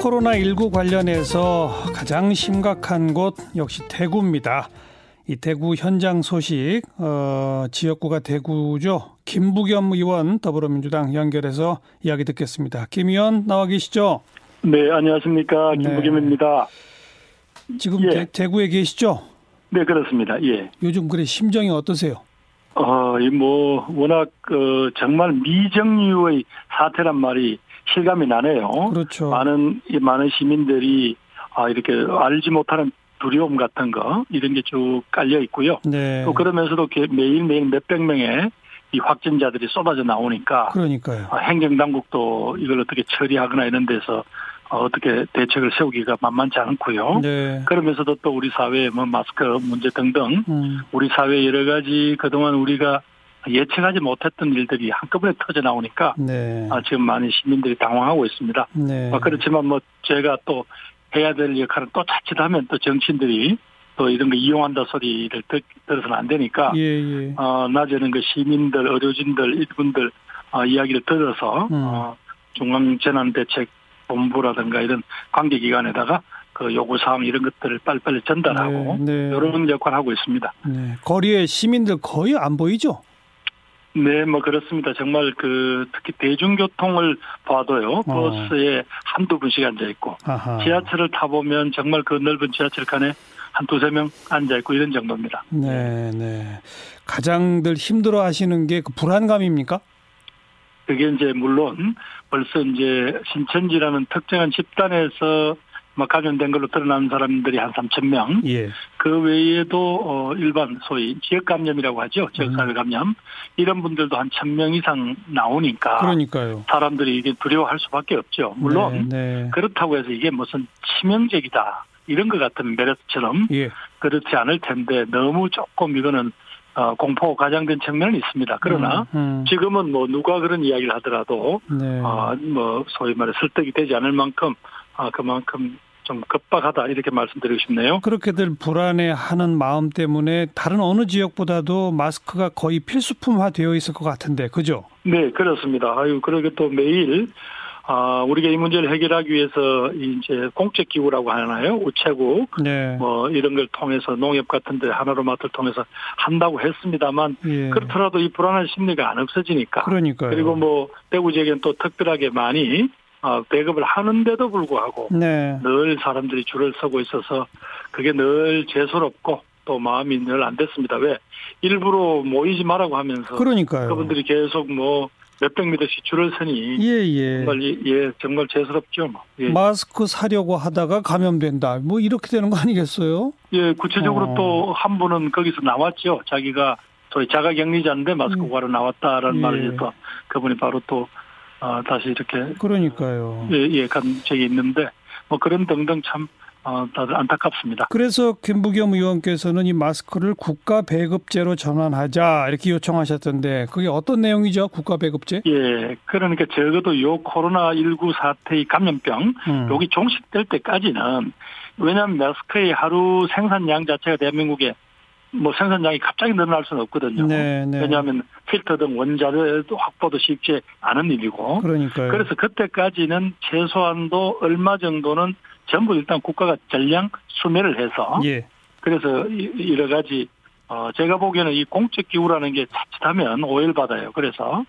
코로나19 관련해서 가장 심각한 곳 역시 대구입니다. 이 대구 현장 소식, 어, 지역구가 대구죠. 김부겸 의원 더불어민주당 연결해서 이야기 듣겠습니다. 김 의원 나와 계시죠? 네, 안녕하십니까. 김부겸입니다. 네. 지금 예. 대, 구에 계시죠? 네, 그렇습니다. 예. 요즘 그래 심정이 어떠세요? 어, 이 뭐, 워낙, 어, 정말 미정유의 사태란 말이 실감이 나네요. 그렇죠. 많은, 이 많은 시민들이, 아, 이렇게 알지 못하는 두려움 같은 거, 이런 게 쭉 깔려 있고요. 네. 또 그러면서도 게- 매일 매일 몇백 명의 이 확진자들이 쏟아져 나오니까, 그러니까요. 아, 행정당국도 이걸 어떻게 처리하거나 이런 데서 어, 어떻게 대책을 세우기가 만만치 않고요. 네. 그러면서도 또 우리 사회 뭐 마스크 문제 등등 음, 우리 사회 여러 가지 그동안 우리가 예측하지 못했던 일들이 한꺼번에 터져 나오니까 네. 아, 지금 많은 시민들이 당황하고 있습니다. 네. 아, 그렇지만 뭐 제가 또 해야 될 역할은 또 자칫하면 또 정치인들이 또 이런 거 이용한다 소리를 듣, 들어서는 안 되니까 예, 예. 어, 낮에는 그 시민들, 의료진들, 이분들 어, 이야기를 들어서 음. 어, 중앙재난대책본부라든가 이런 관계기관에다가 그 요구사항 이런 것들을 빨리빨리 전달하고 네, 네. 이런 역할을 하고 있습니다. 네. 거리에 시민들 거의 안 보이죠? 네, 뭐 그렇습니다. 정말 그 특히 대중교통을 봐도요 버스에 한두 분씩 앉아 있고 아하. 지하철을 타 보면 정말 그 넓은 지하철 칸에 한 두세 명 앉아 있고 이런 정도입니다. 네, 네. 가장들 힘들어 하시는 게 그 불안감입니까? 그게 이제 물론 벌써 이제 신천지라는 특정한 집단에서 막 감염된 걸로 드러난 사람들이 한 3천 명. 예. 그 외에도 어 일반 소위 지역 감염이라고 하죠. 지역 음. 사회 감염. 이런 분들도 한 천 명 이상 나오니까 그러니까요. 사람들이 이게 두려워할 수밖에 없죠. 물론 네, 네. 그렇다고 해서 이게 무슨 치명적이다 이런 것 같은 메르스처럼 예. 그렇지 않을 텐데 너무 조금 이거는 어 공포가 과장된 측면은 있습니다. 그러나 음, 음. 지금은 뭐 누가 그런 이야기를 하더라도 네. 아, 뭐 소위 말해 설득이 되지 않을 만큼 아, 그만큼 좀 급박하다 이렇게 말씀드리고 싶네요. 그렇게들 불안해하는 마음 때문에 다른 어느 지역보다도 마스크가 거의 필수품화 되어 있을 것 같은데, 그죠? 네, 그렇습니다. 아유, 그러게 또 매일 아, 우리가 이 문제를 해결하기 위해서 이제 공적 기구라고 하나요? 우체국 네. 뭐 이런 걸 통해서 농협 같은 데 하나로마트를 통해서 한다고 했습니다만 예. 그렇더라도 이 불안한 심리가 안 없어지니까 그러니까요. 그리고 뭐 대구 지역엔 또 특별하게 많이 어, 배급을 하는데도 불구하고 네. 늘 사람들이 줄을 서고 있어서 그게 늘 재수롭고 또 마음이 늘 안 됐습니다. 왜 일부러 모이지 말라고 하면서 그러니까요. 그분들이 계속 뭐 몇백 미터씩 줄을 서니 예, 예. 정말 이- 예 정말 재수롭죠. 뭐. 예. 마스크 사려고 하다가 감염된다. 뭐 이렇게 되는 거 아니겠어요? 예 구체적으로 어. 또한 분은 거기서 나왔죠. 자기가 저희 자가격리자인데 마스크 음. 구하러 나왔다라는 예. 말을 해서 그분이 바로 또 어, 다시 이렇게 그러니까요. 예, 예, 간 적이 있는데 뭐 그런 등등 참 어, 다들 안타깝습니다. 그래서 김부겸 의원께서는 이 마스크를 국가 배급제로 전환하자 이렇게 요청하셨던데 그게 어떤 내용이죠? 국가 배급제? 예, 그러니까 적어도 요 코로나 19 사태의 감염병, 음. 여기 종식될 때까지는, 왜냐하면 마스크의 하루 생산량 자체가 대한민국에 뭐 생산량이 갑자기 늘어날 수는 없거든요. 네, 네. 왜냐하면 필터 등 원자재 확보도 쉽지 않은 일이고. 그러니까요. 그래서 그때까지는 최소한도 얼마 정도는 전부 일단 국가가 전량 수매를 해서 예. 그래서 이- 여러 가지 어 제가 보기에는 이 공적 기구라는 게 자칫하면 오해를 받아요. 그래서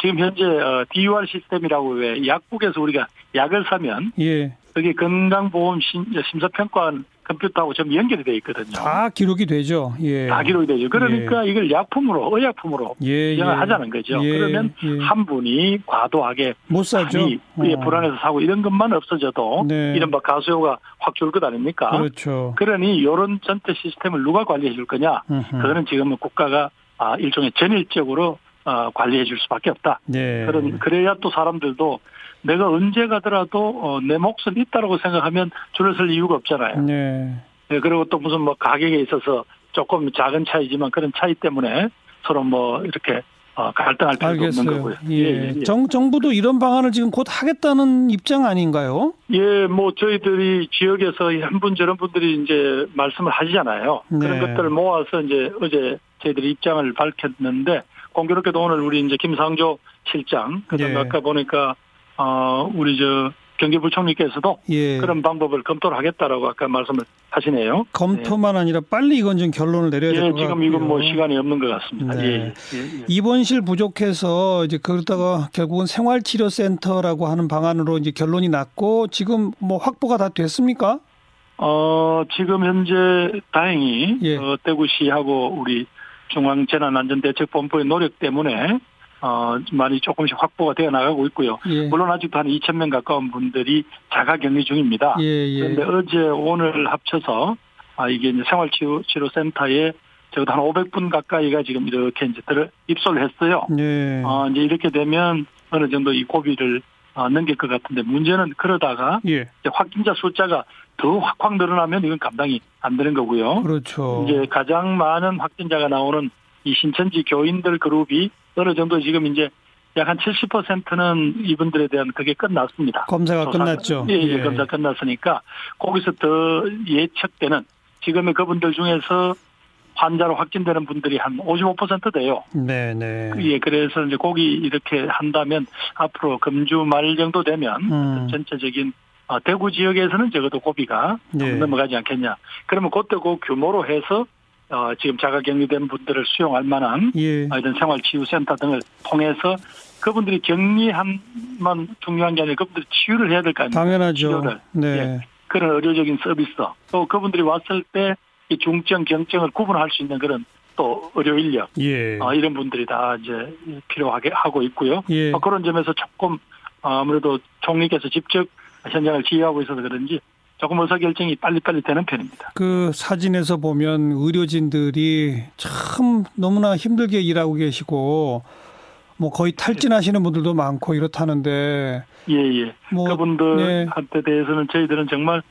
지금 현재 어 DUR 시스템이라고 왜 약국에서 우리가 약을 사면 예. 그게 건강보험 심, 심사평가원 컴퓨터하고 좀 연결이 돼 있거든요. 다 기록이 되죠. 예. 다 기록이 되죠. 그러니까 이걸 약품으로 의약품으로 예, 예. 하자는 거죠. 예, 그러면 예. 한 분이 과도하게 못 사죠. 많이 예, 어. 불안해서 사고 이런 것만 없어져도 네. 이른바 가수요가 확 줄 것 아닙니까? 그렇죠. 그러니 이런 전체 시스템을 누가 관리해 줄 거냐? 음흠. 그거는 지금은 국가가 아, 일종의 전일적으로 어, 관리해 줄 수밖에 없다. 네. 그런 그래야 또 사람들도 내가 언제 가더라도 어, 내 몫은 있다라고 생각하면 줄을 설 이유가 없잖아요. 네. 예, 그리고 또 무슨 뭐 가격에 있어서 조금 작은 차이지만 그런 차이 때문에 서로 뭐 이렇게 어, 갈등할 필요도 없는 알겠어요. 거고요. 예. 정, 정부도 이런 방안을 지금 곧 하겠다는 입장 아닌가요? 예, 뭐 저희들이 지역에서 한 분 저런 분들이 이제 말씀을 하시잖아요. 그런 네. 것들을 모아서 이제 어제 저희들이 입장을 밝혔는데 공교롭게도 오늘 우리 이제 김상조 실장 그다음에 예. 아까 보니까 어 우리 저 경제부총리께서도 예. 그런 방법을 검토를 하겠다라고 아까 말씀을 하시네요. 검토만 아니라 빨리 이건 좀 결론을 내려야 될 예, 것 같고요. 지금 이건 뭐 시간이 없는 것 같습니다. 네. 예, 예, 예. 입원실 부족해서 이제 그러다가 결국은 생활치료센터라고 하는 방안으로 이제 결론이 났고 지금 뭐 확보가 다 됐습니까? 어, 지금 현재 다행히 예. 어, 대구시하고 우리 중앙재난안전대책본부의 노력 때문에 어, 많이 조금씩 확보가 되어 나가고 있고요. 예. 물론 아직도 한 2천 명 가까운 분들이 자가 격리 중입니다. 예, 예. 그런데 어제 오늘 합쳐서 아 이게 이제 생활치료센터에 적어도 한 500분 가까이가 지금 이렇게 이제 들어 입소를 했어요. 예. 어, 이제 이렇게 되면 어느 정도 이 고비를 어, 넘길 것 같은데 문제는 그러다가 예. 확진자 숫자가 더 확확 늘어나면 이건 감당이 안 되는 거고요. 그렇죠. 이제 가장 많은 확진자가 나오는 이 신천지 교인들 그룹이 어느 정도 지금 이제 약 한 70%는 이분들에 대한 그게 끝났습니다. 검사가 조사- 끝났죠. 예, 예, 검사 끝났으니까 거기서 더 예측되는 지금의 그분들 중에서 환자로 확진되는 분들이 한 55% 돼요. 네, 네. 예, 그래서 이제 거기 이렇게 한다면 앞으로 금주 말 정도 되면 음. 전체적인 어, 대구 지역에서는 적어도 고비가 예. 넘어가지 않겠냐. 그러면 그때 그 규모로 해서 어, 지금 자가격리된 분들을 수용할 만한 예. 어, 이런 생활치유센터 등을 통해서 그분들이 격리한만 중요한 게 아니라 그분들이 치유를 해야 될 거 아닙니까? 당연하죠. 치료를. 네. 예. 그런 의료적인 서비스 또 그분들이 왔을 때 이 중증 경증을 구분할 수 있는 그런 또 의료 인력 예. 어, 이런 분들이 다 이제 필요하게 하고 있고요. 예. 어, 그런 점에서 조금 어, 아무래도 총리께서 직접 현장을 지휘하고 있어서 그런지 조금 의사결정이 빨리빨리 되는 편입니다. 그 사진에서 보면 의료진들이 참 너무나 힘들게 일하고 계시고 뭐 거의 탈진하시는 분들도 많고 이렇다는데 예, 예. 뭐 그분들한테 대해서는 저희들은 정말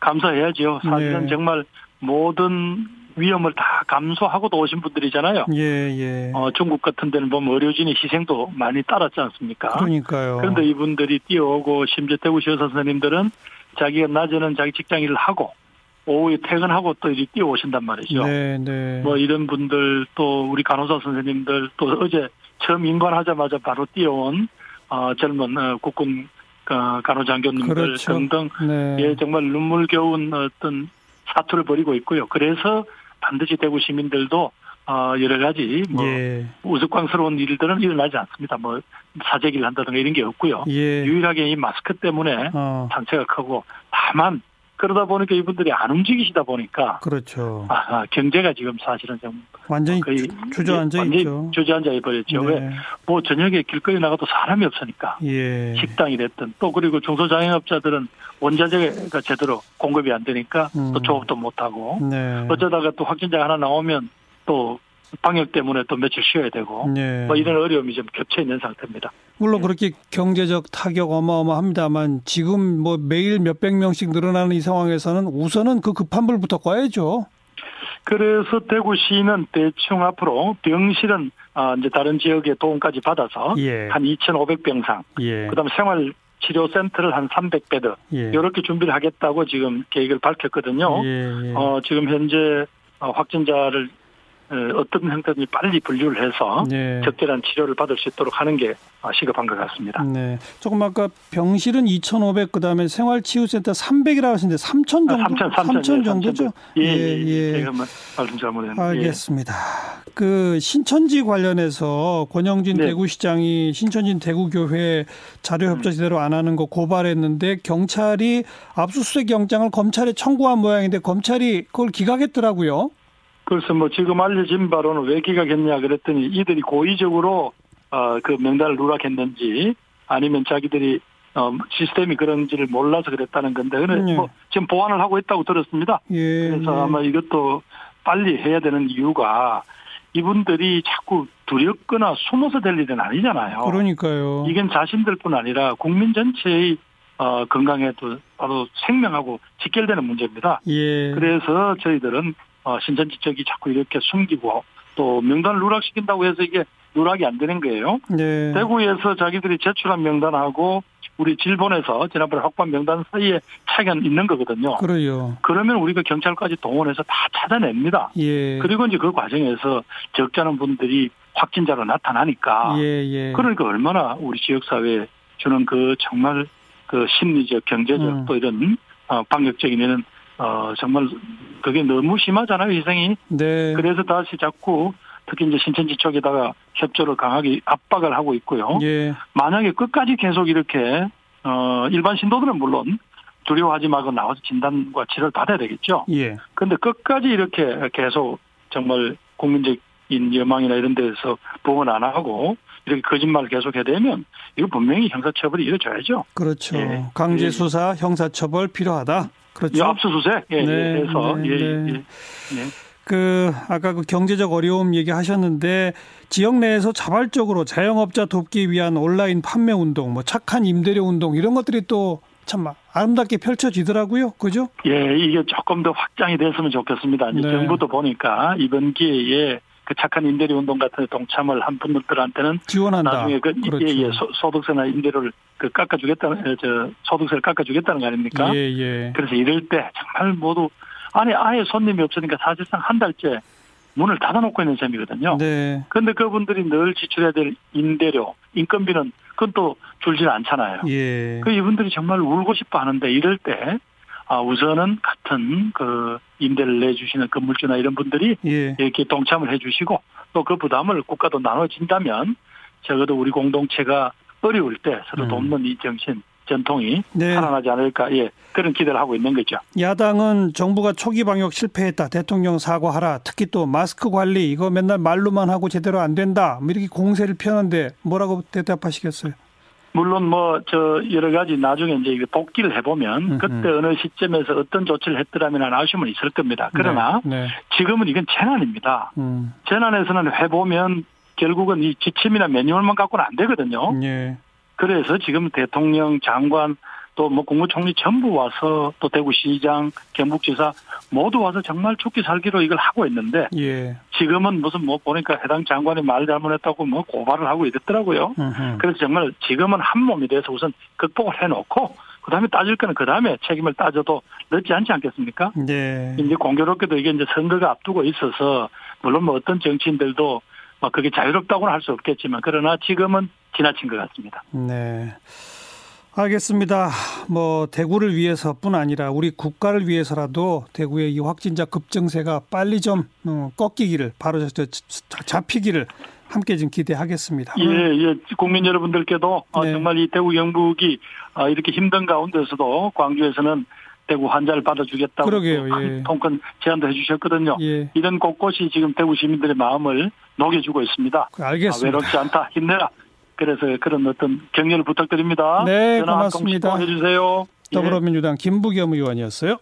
감사해야죠. 사실은 네. 정말 모든 위험을 다 감수하고도 오신 분들이잖아요. 예, 예. 어, 중국 같은 데는 보면 의료진의 희생도 많이 따랐지 않습니까? 그러니까요. 그런데 이분들이 뛰어오고 심지어 대구시 의사 선생님들은 자기가 낮에는 자기 직장 일을 하고 오후에 퇴근하고 또 이렇게 뛰어오신단 말이죠. 네, 네. 뭐 이런 분들 또 우리 간호사 선생님들 또 어제 처음 임관하자마자 바로 뛰어온 어, 젊은 어, 국군 어, 간호장교님들 그렇죠. 등등 네. 예 정말 눈물겨운 어떤 사투를 벌이고 있고요. 그래서 반드시 대구 시민들도 어, 여러 가지 뭐 예. 우스꽝스러운 일들은 일어나지 않습니다. 뭐 사재기를 한다든가 이런 게 없고요. 예. 유일하게 이 마스크 때문에 어. 단체가 크고 다만 그러다 보니까 이분들이 안 움직이시다 보니까 그렇죠. 아, 아, 경제가 지금 사실은 좀 완전히 거의 주- 주저앉아 완전히 있죠. 주저앉아 버렸죠. 왜? 네. 뭐 저녁에 길거리 나가도 사람이 없으니까 예. 식당이 됐든 또 그리고 중소자영업자들은 원자재가 제대로 공급이 안 되니까 음. 또 조업도 못 하고 네. 어쩌다가 또 확진자 하나 나오면 또 방역 때문에 또 며칠 쉬어야 되고 네. 뭐 이런 어려움이 좀 겹쳐 있는 상태입니다. 물론 그렇게 경제적 타격 어마어마합니다만 지금 뭐 매일 몇백 명씩 늘어나는 이 상황에서는 우선은 그 급한 불부터 꺼야죠. 그래서 대구시는 대충 앞으로 병실은 아, 이제 다른 지역의 도움까지 받아서 예. 한 2,500병상, 예. 그다음에 생활 치료 센터를 한 300베드 예. 이렇게 준비를 하겠다고 지금 계획을 밝혔거든요. 예. 예. 어, 지금 현재 어, 확진자를 어, 어떤 형태든지 빨리 분류를 해서 네. 적절한 치료를 받을 수 있도록 하는 게 어, 시급한 것 같습니다. 네. 조금 아까 병실은 2,500 그다음에 생활치유센터 300이라고 하셨는데 3,000 정도? 3천, 3천, 정도죠? 예, 예, 예. 제가 뭐 말씀 잘못했는데. 예. 알겠습니다. 그 신천지 관련해서 권영진 네. 대구시장이 신천지 대구교회 자료 협조 제대로 안 하는 거 고발했는데 경찰이 압수수색 영장을 검찰에 청구한 모양인데 검찰이 그걸 기각했더라고요. 그래서 뭐 지금 알려진 바로는 왜 기각했냐 그랬더니 이들이 고의적으로 어, 그 명단을 누락했는지 아니면 자기들이 어, 시스템이 그런지를 몰라서 그랬다는 건데 그래 네. 뭐 지금 보완을 하고 있다고 들었습니다. 예. 그래서 예. 아마 이것도 빨리 해야 되는 이유가 이분들이 자꾸 두렵거나 숨어서 될 일은 아니잖아요. 그러니까요. 이건 자신들뿐 아니라 국민 전체의 어, 건강에도 바로 생명하고 직결되는 문제입니다. 예. 그래서 저희들은 어, 신천지 쪽이 자꾸 이렇게 숨기고 또 명단을 누락시킨다고 해서 이게 누락이 안 되는 거예요. 네. 대구에서 자기들이 제출한 명단하고 우리 질본에서 지난번에 확보한 명단 사이에 차이가 있는 거거든요. 그래요. 그러면 우리가 경찰까지 동원해서 다 찾아냅니다. 예. 그리고 이제 그 과정에서 적잖은 분들이 확진자로 나타나니까 예, 예. 그러니까 얼마나 우리 지역사회에 주는 그 정말 그 심리적, 경제적 음. 또 이런 어, 방역적인 이런 어 정말 그게 너무 심하잖아요 희생이. 네. 그래서 다시 자꾸 특히 이제 신천지 쪽에다가 협조를 강하게 압박을 하고 있고요. 예. 만약에 끝까지 계속 이렇게 어 일반 신도들은 물론 두려워하지 말고 나와서 진단과 치료를 받아야 되겠죠. 예. 근데 끝까지 이렇게 계속 정말 국민적인 여망이나 이런 데서 보건 안 하고 이렇게 거짓말을 계속해야 되면 이거 분명히 형사처벌이 이루어져야죠. 그렇죠. 예. 강제 예. 수사, 형사처벌 필요하다. 이 그렇죠. 압수수색 예, 네, 예, 해서 네, 예, 네. 예, 예. 그 아까 그 경제적 어려움 얘기하셨는데 지역 내에서 자발적으로 자영업자 돕기 위한 온라인 판매 운동, 뭐 착한 임대료 운동 이런 것들이 또 참 아름답게 펼쳐지더라고요. 그죠? 예, 이게 조금 더 확장이 됐으면 좋겠습니다. 네. 정부도 보니까 이번 기회에 그 착한 임대료 운동 같은 데 동참을 한 분들한테는 지원한다. 나중에 그 그렇죠. 예, 예, 소, 소득세나 임대료를 그 깎아주겠다는 에, 저 소득세를 깎아주겠다는 거 아닙니까? 예, 예. 그래서 이럴 때 정말 모두 아니 아예 손님이 없으니까 사실상 한 달째 문을 닫아놓고 있는 셈이거든요. 네. 그런데 그분들이 늘 지출해야 될 임대료, 인건비는 그건 또 줄질 않잖아요. 예. 그 이분들이 정말 울고 싶어 하는데 이럴 때 아, 우선은 같은 그 임대를 내주시는 건물주나 이런 분들이 예. 이렇게 동참을 해주시고 또 그 부담을 국가도 나눠진다면 적어도 우리 공동체가 어려울 때 서로 음. 돕는 이 정신 전통이 네. 살아나지 않을까 예 그런 기대를 하고 있는 거죠. 야당은 정부가 초기 방역 실패했다. 대통령 사과하라. 특히 또 마스크 관리 이거 맨날 말로만 하고 제대로 안 된다. 뭐 이렇게 공세를 펴는데 뭐라고 대답하시겠어요? 물론 뭐 저 여러 가지 나중에 이제 복기를 해보면. 그때 어느 시점에서 어떤 조치를 했더라면 하는 아쉬움은 있을 겁니다. 그러나 네. 네. 지금은 이건 재난입니다. 음. 재난에서는 해보면 결국은 이 지침이나 매뉴얼만 갖고는 안 되거든요. 예. 그래서 지금 대통령, 장관, 또 뭐 국무총리 전부 와서 또 대구시장, 경북지사 모두 와서 정말 죽기 살기로 이걸 하고 있는데 예. 지금은 무슨 뭐 보니까 해당 장관이 말 잘못했다고 뭐 고발을 하고 이랬더라고요. 음흠. 그래서 정말 지금은 한 몸이 돼서 우선 극복을 해놓고 그 다음에 따질 거는 그 다음에 책임을 따져도 늦지 않지 않겠습니까? 네. 이제 공교롭게도 이게 이제 선거가 앞두고 있어서 물론 뭐 어떤 정치인들도 막 그게 자유롭다고는 할 수 없겠지만 그러나 지금은 지나친 것 같습니다. 네. 알겠습니다. 뭐 대구를 위해서뿐 아니라 우리 국가를 위해서라도 대구의 이 확진자 급증세가 빨리 좀 어, 꺾이기를 바로 잡히기를 함께 좀 기대하겠습니다. 예, 예, 국민 여러분들께도 어, 네. 정말 이 대구 경북이 어, 이렇게 힘든 가운데서도 광주에서는 대구 환자를 받아주겠다고 그러게요, 또 예. 통큰 제안도 해주셨거든요. 예, 이런 곳곳이 지금 대구 시민들의 마음을 녹여주고 있습니다. 그 아, 알겠습니다. 외롭지 않다, 힘내라. 그래서 그런 어떤 격려를 부탁드립니다. 네, 고맙습니다. 또 해주세요. 예. 더불어민주당 김부겸 의원이었어요.